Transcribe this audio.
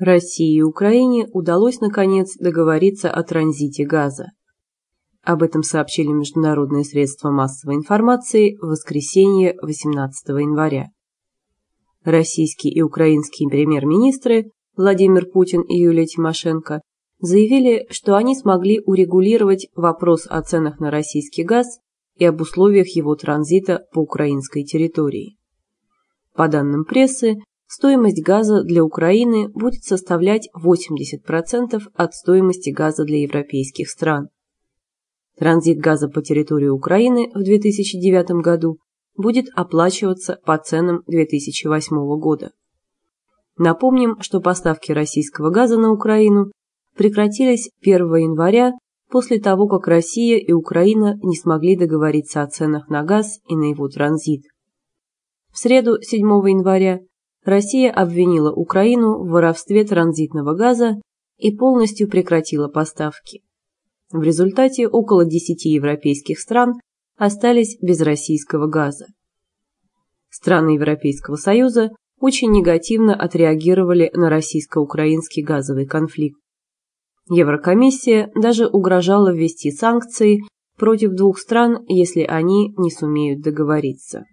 России и Украине удалось наконец договориться о транзите газа. Об этом сообщили международные средства массовой информации в воскресенье 18 января. Российские и украинские премьер-министры Владимир Путин и Юлия Тимошенко заявили, что они смогли урегулировать вопрос о ценах на российский газ и об условиях его транзита по украинской территории. По данным прессы, стоимость газа для Украины будет составлять 80% от стоимости газа для европейских стран. Транзит газа по территории Украины в 2009 году будет оплачиваться по ценам 2008 года. Напомним, что поставки российского газа на Украину прекратились 1 января после того, как Россия и Украина не смогли договориться о ценах на газ и на его транзит. В среду 7 января Россия обвинила Украину в воровстве транзитного газа и полностью прекратила поставки. В результате около 10 европейских стран остались без российского газа. Страны Европейского Союза очень негативно отреагировали на российско-украинский газовый конфликт. Еврокомиссия даже угрожала ввести санкции против двух стран, если они не сумеют договориться.